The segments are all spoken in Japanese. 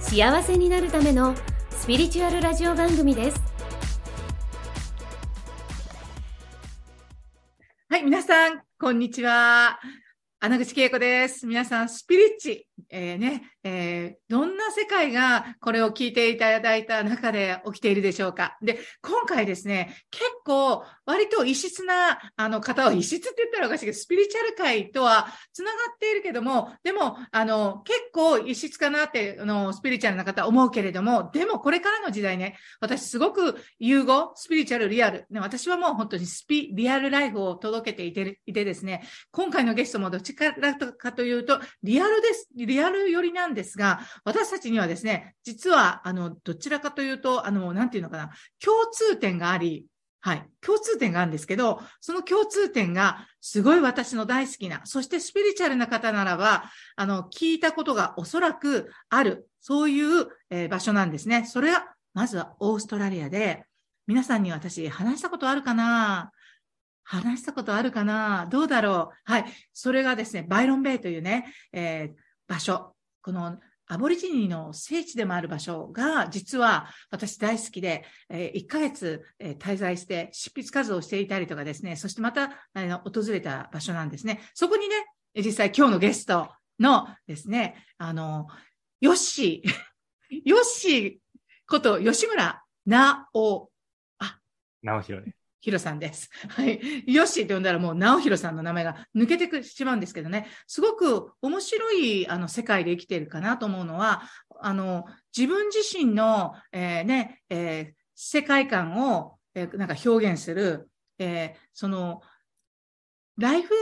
幸せになるためのスピリチュアルラジオ番組ですはい、皆さん、こんにちは。穴口恵子です。皆さん、スピリッチ、えー、ね、えー、どんな世界がこれを聞いていただいた中で起きているでしょうか？で、今回ですね、結構、割と異質な、あの方は異質って言ったらおかしいけど、スピリチュアル界とは繋がっているけども、でも、あの、結構異質かなって、あの、スピリチュアルな方は思うけれども、でもこれからの時代ね、私すごく融合、スピリチュアル、リアル、ね、私はもう本当にスピ、リアルライフを届けていて、いてですね、今回のゲストもどっちからかというと、リアルです、リアル寄りなんですが、私たちにはですね、実は、あの、どちらかというと、あの、なんていうのかな、共通点があり、はい。共通点があるんですけど、その共通点がすごい私の大好きな、そしてスピリチュアルな方ならば、あの、聞いたことがおそらくある、そういう、えー、場所なんですね。それは、まずはオーストラリアで、皆さんに私話したことあるかな話したことあるかなどうだろうはい。それがですね、バイロンベイというね、えー、場所。このアボリジニの聖地でもある場所が、実は私大好きで、えー、1ヶ月、えー、滞在して執筆活動をしていたりとかですね、そしてまた、あの訪れた場所なんですね。そこにね、実際今日のゲストのですね、あの、ヨッシー、ヨッシーこと吉村直、あ、直弘です。ヒロさんです。はい。ヨッシーって呼んだらもう、直弘さんの名前が抜けてくしまうんですけどね、すごく面白い、あの、世界で生きているかなと思うのは、あの、自分自身の、えー、ね、えー、世界観を、えー、なんか表現する、え、その、ライフ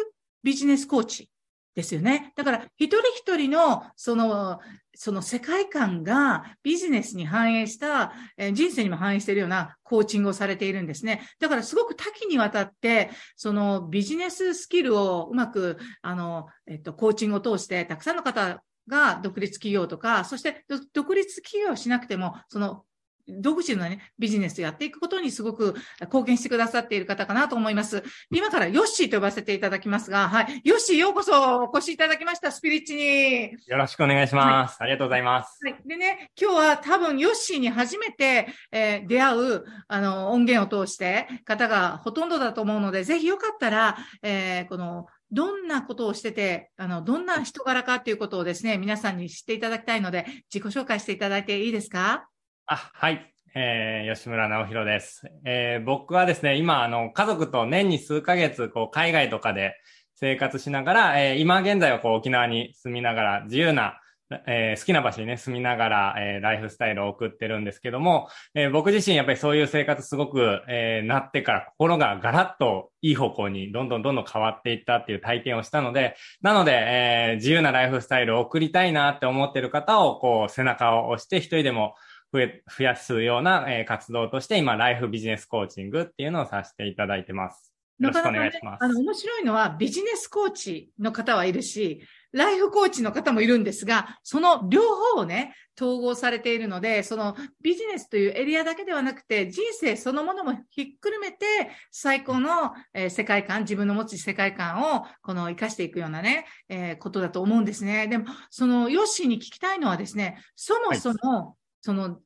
ビジネスコーチですよね。だから、一人一人の、その、その世界観がビジネスに反映した、え、人生にも反映しているようなコーチングをされているんですね。だからすごく多岐にわたって、そのビジネススキルをうまく、あの、えっと、コーチングを通して、たくさんの方が独立企業とか、そして独立企業しなくても、その独自のね、ビジネスをやっていくことにすごく貢献してくださっている方かなと思います。今からヨッシーと呼ばせていただきますが、はい。ヨッシーようこそお越しいただきました、スピリッチに。よろしくお願いします。はい、ありがとうございます。はい。でね、今日は多分ヨッシーに初めて、えー、出会う、あの、音源を通して方がほとんどだと思うので、ぜひよかったら、えー、この、どんなことをしてて、あの、どんな人柄かっていうことをですね、皆さんに知っていただきたいので、自己紹介していただいていいですか？あ、はい。えー、吉村直弘です。えー、僕はですね、今、あの、家族と年に数ヶ月、こう、海外とかで生活しながら、えー、今現在はこう、沖縄に住みながら、自由な、えー、好きな場所にね、住みながら、えー、ライフスタイルを送ってるんですけども、えー、僕自身やっぱりそういう生活すごく、えー、なってから心がガラッといい方向にどんどんどんどん変わっていったっていう体験をしたので、なので、えー、自由なライフスタイルを送りたいなって思ってる方を、こう、背中を押して一人でも増え、増やすような、えー、活動として今、ライフビジネスコーチングっていうのをさせていただいてます。よろしくお願いします。なかなかね、あの、面白いのはビジネスコーチの方はいるし、ライフコーチの方もいるんですが、その両方をね、統合されているので、そのビジネスというエリアだけではなくて、人生そのものもひっくるめて、最高の、えー、世界観、自分の持つ世界観を、この活かしていくようなね、えー、ことだと思うんですね。でも、そのヨッシーに聞きたいのはですね、そもそも、はい、その、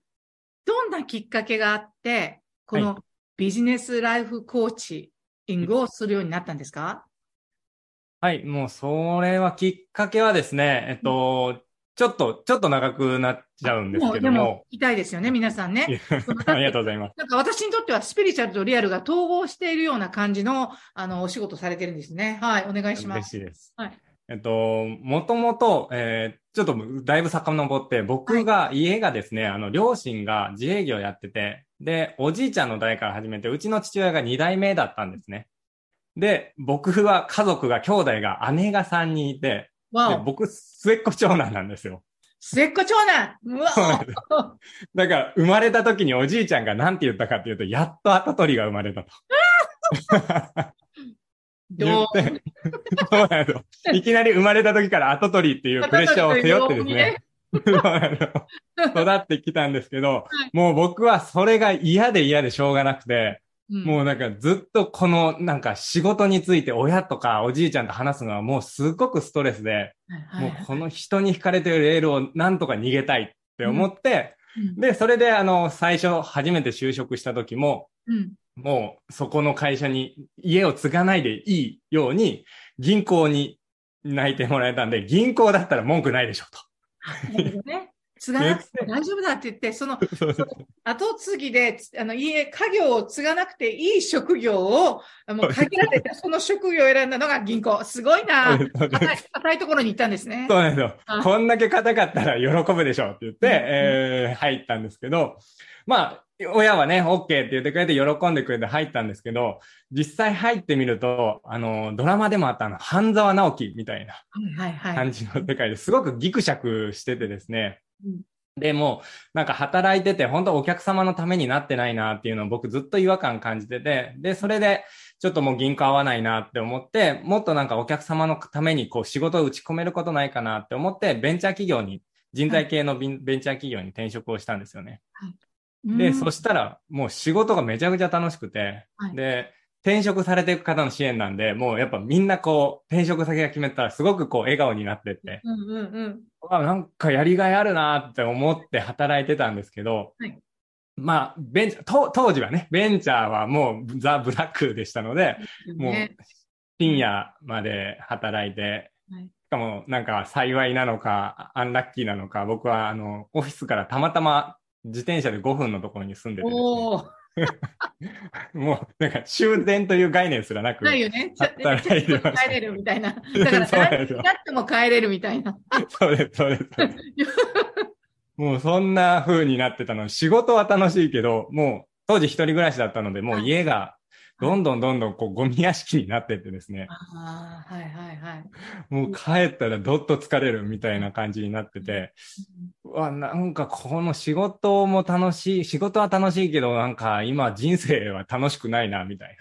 どんなきっかけがあって、このビジネスライフコーチングをするようになったんですか、はい、もうそれはきっかけはですね、えっと、ちょっと、ちょっと長くなっちゃうんですけども。もも痛いですよね、皆さんね。ありがとうございます。なんか私にとってはスピリチュアルとリアルが統合しているような感じの、あの、お仕事されてるんですね。はい、お願いします。嬉しいです。はい。えっと、もともと、えー、ちょっとだいぶ遡って、僕が、家がですね、あの、両親が自営業やってて、で、おじいちゃんの代から始めて、うちの父親が2代目だったんですね。で、僕は家族が、兄弟が、姉が3人いて、で僕、末っ子長男なんですよ。末っ子長男。うわだから、生まれた時におじいちゃんが何て言ったかっていうと、やっと跡取りが生まれたと。言どう？そう。いきなり生まれた時から後取りっていうプレッシャーを背負ってですね。育ってきたんですけど、もう僕はそれが嫌で嫌でしょうがなくて、うん。もうなんかずっとこのなんか仕事について親とかおじいちゃんと話すのはもうすごくストレスで、もうこの人に惹かれてるレールをなんとか逃げたいって思って、うん。で、それであの最初初めて就職した時も、うんもうそこの会社に家を継がないでいいように銀行に泣いてもらえたんで、銀行だったら文句ないでしょなるほどね。継がなくて大丈夫だって言って、そのと。そうそう後継ぎで、つあの、家、家業を継がなくていい職業を、あもう限られたその職業を選んだのが銀行。すごいな。硬い、ところに行ったんですね。そうなんですよあ。こんだけ硬かったら喜ぶでしょって言って、うんえー入ったんですけど、まあ、親はね、OK って言ってくれて喜んでくれて入ったんですけど、実際入ってみると、あの、ドラマでもあったあの、半沢直樹みたいな。感じの世界ですごくギクシャクしててですね。うん。でもう、なんか働いてて、本当お客様のためになってないなっていうのを僕ずっと違和感感じてて、で、それで、ちょっともう銀行合わないなって思って、もっとなんかお客様のためにこう仕事を打ち込めることないかなって思って、ベンチャー企業に、人材系のベンチャー企業に転職をしたんですよね。で、うん。そしたら、もう仕事がめちゃくちゃ楽しくて、はい。で、転職されていく方の支援なんで、もうやっぱみんなこう、転職先が決めたらすごくこう、笑顔になってって、うんうんうん。あなんかやりがいあるなって思って働いてたんですけど、はい。まあ、ベンチャー、と当時はね、ベンチャーはもうザ・ブラックでしたので、もうね深夜まで働いて、はい。しかもなんか幸いなのか、アンラッキーなのか、僕はあの、オフィスからたまたま自転車で5分のところに住んでてですね、もうなんか終電という概念すらなく、ないよね。ちゃ働いてました帰れるみたいな。だから、何になっても帰れるみたいな。そうです。そうですもうそんな風になってたの。仕事は楽しいけど、もう当時一人暮らしだったので、もう家がどんどんどんどんこうゴミ屋敷になってってですね、ああ、はいはいはい。もう帰ったらどっと疲れるみたいな感じになってて、うわ、なんかこの仕事も楽しい、仕事は楽しいけど、なんか今人生は楽しくないな、みたい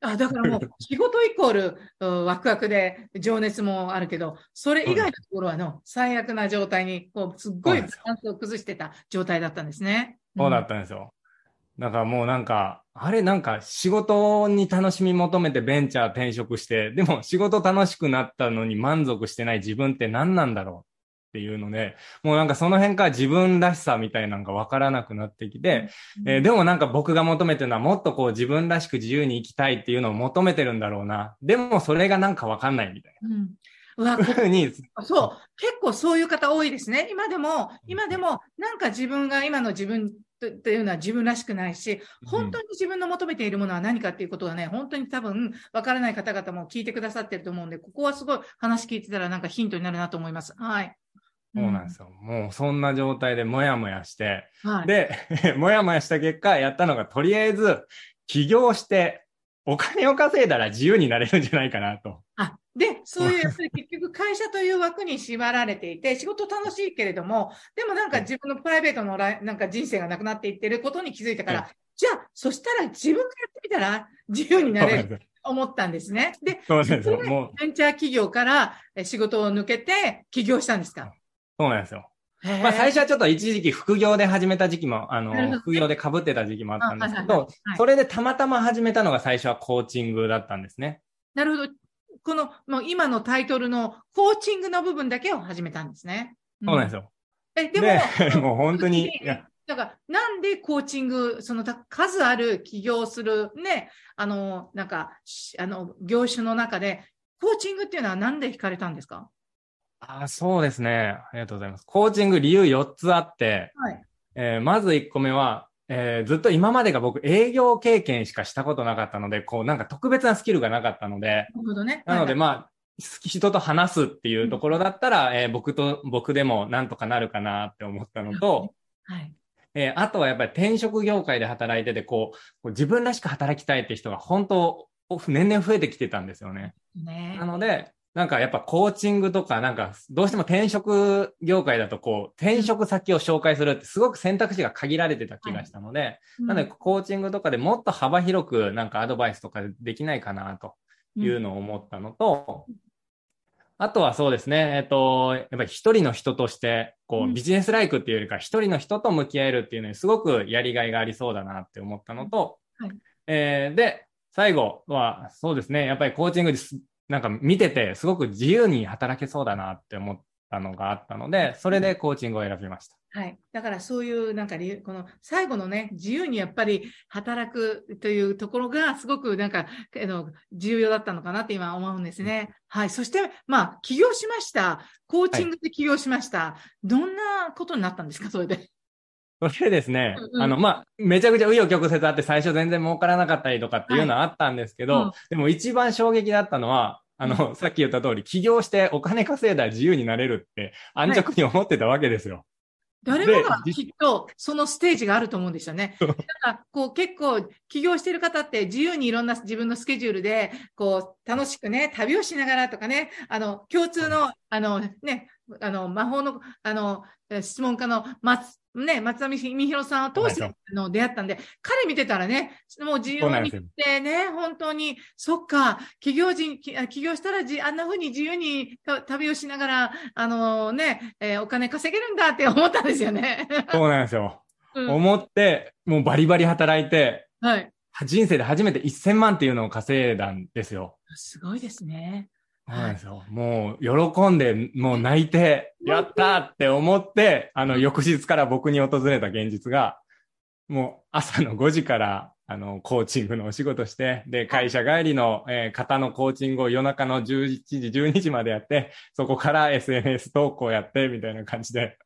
な。あだからもう、仕事イコールうんワクワクで情熱もあるけど、それ以外のところはの最悪な状態に、こう、すっごいバランスを崩してた状態だったんですね。そうだったんですよ。だからもうなんか、あれなんか仕事に楽しみ求めてベンチャー転職して、でも仕事楽しくなったのに満足してない自分って何なんだろうっていうので、もうなんかその辺から自分らしさみたいなのがわからなくなってきて、うん。えーでもなんか僕が求めてるのはもっとこう自分らしく自由に生きたいっていうのを求めてるんだろうな。でもそれがなんかわかんないみたいうん。うわ、なふうに、そう、結構そういう方多いですね。今でも、今でも、なんか自分が今の自分とっていうのは自分らしくないし、本当に自分の求めているものは何かっていうことがね、本当に多分、わからない方々も聞いてくださってると思うんで、ここはすごい話聞いてたらなんかヒントになるなと思います。はい。そうなんですよ。もうそんな状態でもやもやして、うん。はい。で、もやもやした結果、やったのが、とりあえず、起業して、お金を稼いだら自由になれるんじゃないかなと。あで、そういう、やっぱり結局会社という枠に縛られていて、仕事楽しいけれども、でもなんか自分のプライベートのなんか人生がなくなっていってることに気づいたから、はじゃあ、そしたら自分がやってみたら自由になれると思ったんですね。で、そうなんですよ。もう、ベンチャー企業からえ仕事を抜けて起業したんですか？そうなんですよ。ままあ最初はちょっと一時期副業で始めた時期も、あの副業で被ってた時期もあったんですけあはいはいはいどはい、それでたまたま始めたのが最初はコーチングだったんですね。なるほど。この、もう今のタイトルのコーチングの部分だけを始めたんですね。そうなんですよ。よ。え、でも、で、もう本当に、だから、なんでコーチング、そのた数ある起業するね、あの、なんか、しあの、業種の中で、コーチングっていうのはなんで惹かれたんですか？あそうですね。ありがとうございます。コーチング理由4つあって、はい。えーまず1個目は、えーずっと今までが僕営業経験しかしたことなかったので、こうなんか特別なスキルがなかったので、なるほどね。なのではいまあ、人と話すっていうところだったら、えー僕と、僕でもなんとかなるかなって思ったのと、はい。えーあとはやっぱり転職業界で働いてて、こう、こう自分らしく働きたいって人が本当、年々増えてきてたんですよね。ねなので、なんかやっぱコーチングとか、なんかどうしても転職業界だとこう、転職先を紹介するってすごく選択肢が限られてた気がしたので、なのでコーチングとかでもっと幅広くなんかアドバイスとかできないかなというのを思ったのと、あとはそうですね、えっと、やっぱり一人の人として、こう、ビジネスライクっていうよりか、一人の人と向き合えるっていうのにすごくやりがいがありそうだなって思ったのと、はい、えー、で、最後は、そうですね、やっぱりコーチングです、なんか見てて、すごく自由に働けそうだなって思ったのがあったので、それでコーチングを選びました。はい。だからそういうなんか理由、この最後のね、自由にやっぱり働くというところがすごくなんか、あの、重要だったのかなって今思うんですね。はい。そして、まあ、起業しました。コーチングで起業しました。はい、どんなことになったんですか、それで？それでですね、うんうん、あの、まあ、めちゃくちゃ紆余曲折あって最初全然儲からなかったりとかっていうのはあったんですけど、はいうん、でも一番衝撃だったのは、あの、さっき言った通り、起業してお金稼いだら自由になれるって安直に思ってたわけですよ。誰もがきっとそのステージがあると思うんですよね。だからこう結構起業してる方って自由にいろんな自分のスケジュールでこう楽しくね、旅をしながらとかね、あの共通のあのね、あの魔法のあの質問家の松ね、松田美弘さんを通しての出会ったんで、彼見てたらね、もう自由にってね、本当に、そっか、企業人、起業したらじ、あんな風に自由に旅をしながら、あのね、えー、お金稼げるんだって思ったんですよね。そうなんですよ。うん、思って、もうバリバリ働いて、はい。人生で初めて1000万っていうのを稼いだんですよ。すごいですね。そうなんですよ。もう、喜んで、もう泣いて、やったって思って、あの、翌日から僕に訪れた現実が、もう、朝の5時から、あの、コーチングのお仕事して、で、会社帰りの、えー、方のコーチングを夜中の11時、12時までやって、そこから SNS 投稿やって、みたいな感じで。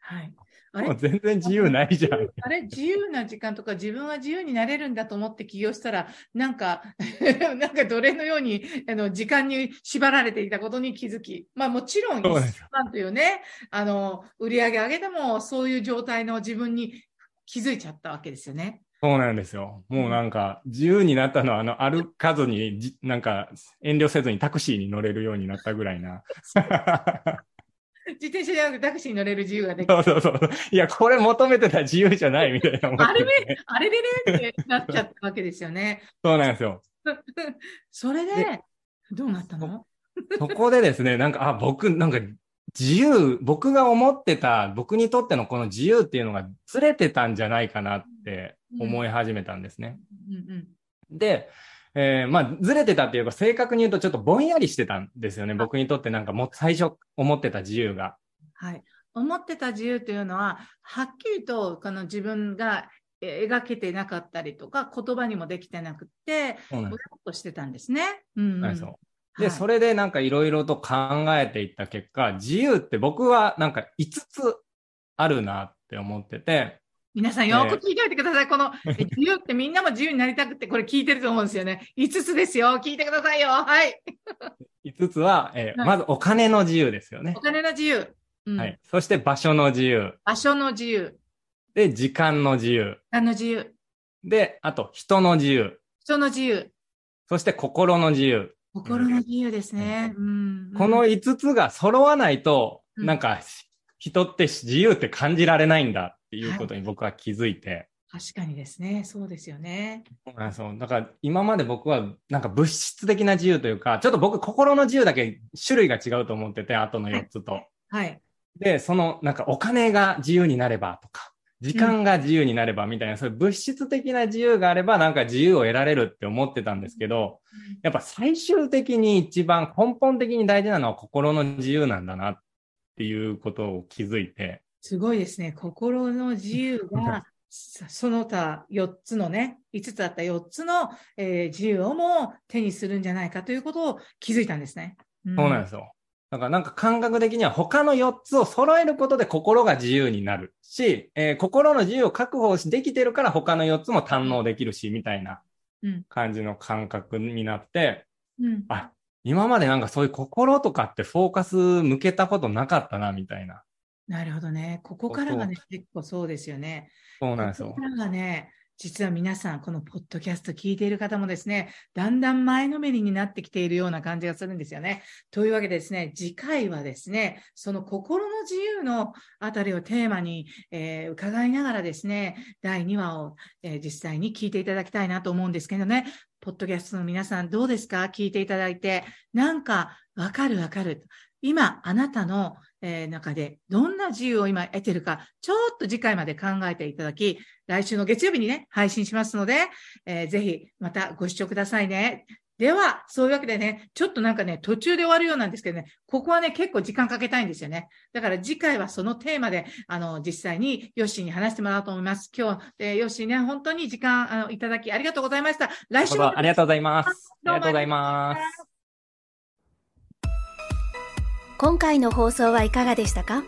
はい。あれ？全然自由ないじゃん。あれ？自由な時間とか自分は自由になれるんだと思って起業したら、なんか なんか奴隷のようにあの時間に縛られていたことに気づき、まあもちろん、なんというね、あの、売り上げ上げてもそういう状態の自分に気づいちゃったわけですよね。そうなんですよ。もうなんか、自由になったのは、あの、歩かずに、なんか、遠慮せずにタクシーに乗れるようになったぐらいな。自転車じゃなくてタクシーに乗れる自由ができる。そうそうそう。いや、これ求めてた自由じゃないみたいな、ね、あれで、あれでねってなっちゃったわけですよね。そうなんですよ。そ れで、どうなったの？そこでですね、なんか、あ、僕、なんか、自由、僕が思ってた、僕にとってのこの自由っていうのがずれてたんじゃないかなって思い始めたんですね。うんうんうん、で、えー、まあ、ずれてたっていうか、正確に言うとちょっとぼんやりしてたんですよね。僕にとってなんかもう最初思ってた自由が。はい。思ってた自由というのは、はっきりとこの自分が描けてなかったりとか、言葉にもできてなくて、ぼやっとしてたんですね。うん、うん、そうで、はい、それでなんかいろいろと考えていった結果、自由って僕はなんか5つあるなって思ってて、皆さんよく聞いておいてください。この 自由ってみんなも自由になりたくてこれ聞いてると思うんですよね。5つですよ。聞いてくださいよ。はい。5つは、えーはい、まずお金の自由ですよね。お金の自由。うん、はい。そして場所の自由。場所の自由。で、時間の自由。時間の自由。で、あと人の自由。人の自由。そして心の自由。心の自由ですね。うん、この5つが揃わないと、なんか、人って自由って感じられないんだっていうことに僕は気づいて。はい、確かにですね。そうですよね。そうだから今まで僕はなんか物質的な自由というか、ちょっと僕心の自由だけ種類が違うと思ってて、あとの4つと。はい。はい、で、そのなんかお金が自由になればとか、時間が自由になればみたいな、うん、そういう物質的な自由があればなんか自由を得られるって思ってたんですけど、やっぱ最終的に一番根本的に大事なのは心の自由なんだなっていうことを気づいて。すごいですね。心の自由が、その他4つのね、5つあった4つの、えー、自由をも手にするんじゃないかということを気づいたんですね。うん、そうなんですよ。だからなんか感覚的には他の4つを揃えることで心が自由になるし、えー、心の自由を確保できてるから他の4つも堪能できるし、みたいな感じの感覚になって、うん、あ、今までなんかそういう心とかってフォーカス向けたことなかったな、みたいな。なるほどね。ここからがね、結構そうですよね。そうなんですよ。ここからがね、実は皆さん、このポッドキャスト聞いている方もですね、だんだん前のめりになってきているような感じがするんですよね。というわけでですね、次回はですね、その心の自由のあたりをテーマに、えー、伺いながらですね、第2話を、えー、実際に聞いていただきたいなと思うんですけどね、ポッドキャストの皆さんどうですか？聞いていただいて、なんかわかるわかる。今、あなたの、えー、中でどんな自由を今得てるか、ちょっと次回まで考えていただき、来週の月曜日にね、配信しますので、えー、ぜひまたご視聴くださいね。では、そういうわけでね、ちょっとなんかね、途中で終わるようなんですけどね、ここはね、結構時間かけたいんですよね。だから次回はそのテーマで、あの、実際にヨッシーに話してもらおうと思います。今日、えー、ヨッシーね、本当に時間あのいただきありがとうございました。来週も。ありがとうございます。ありがとうございます。今回の放送はいかがでしたか？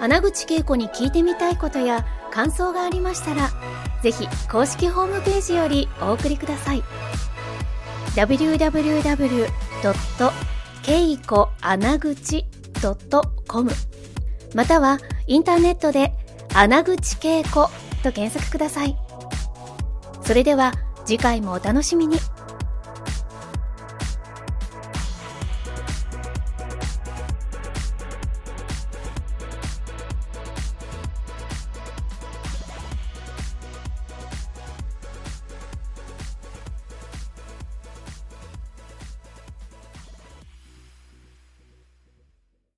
穴口恵子に聞いてみたいことや感想がありましたら、ぜひ公式ホームページよりお送りください。www.keikoanaguchi.com またはインターネットで穴口恵子と検索ください。それでは次回もお楽しみに。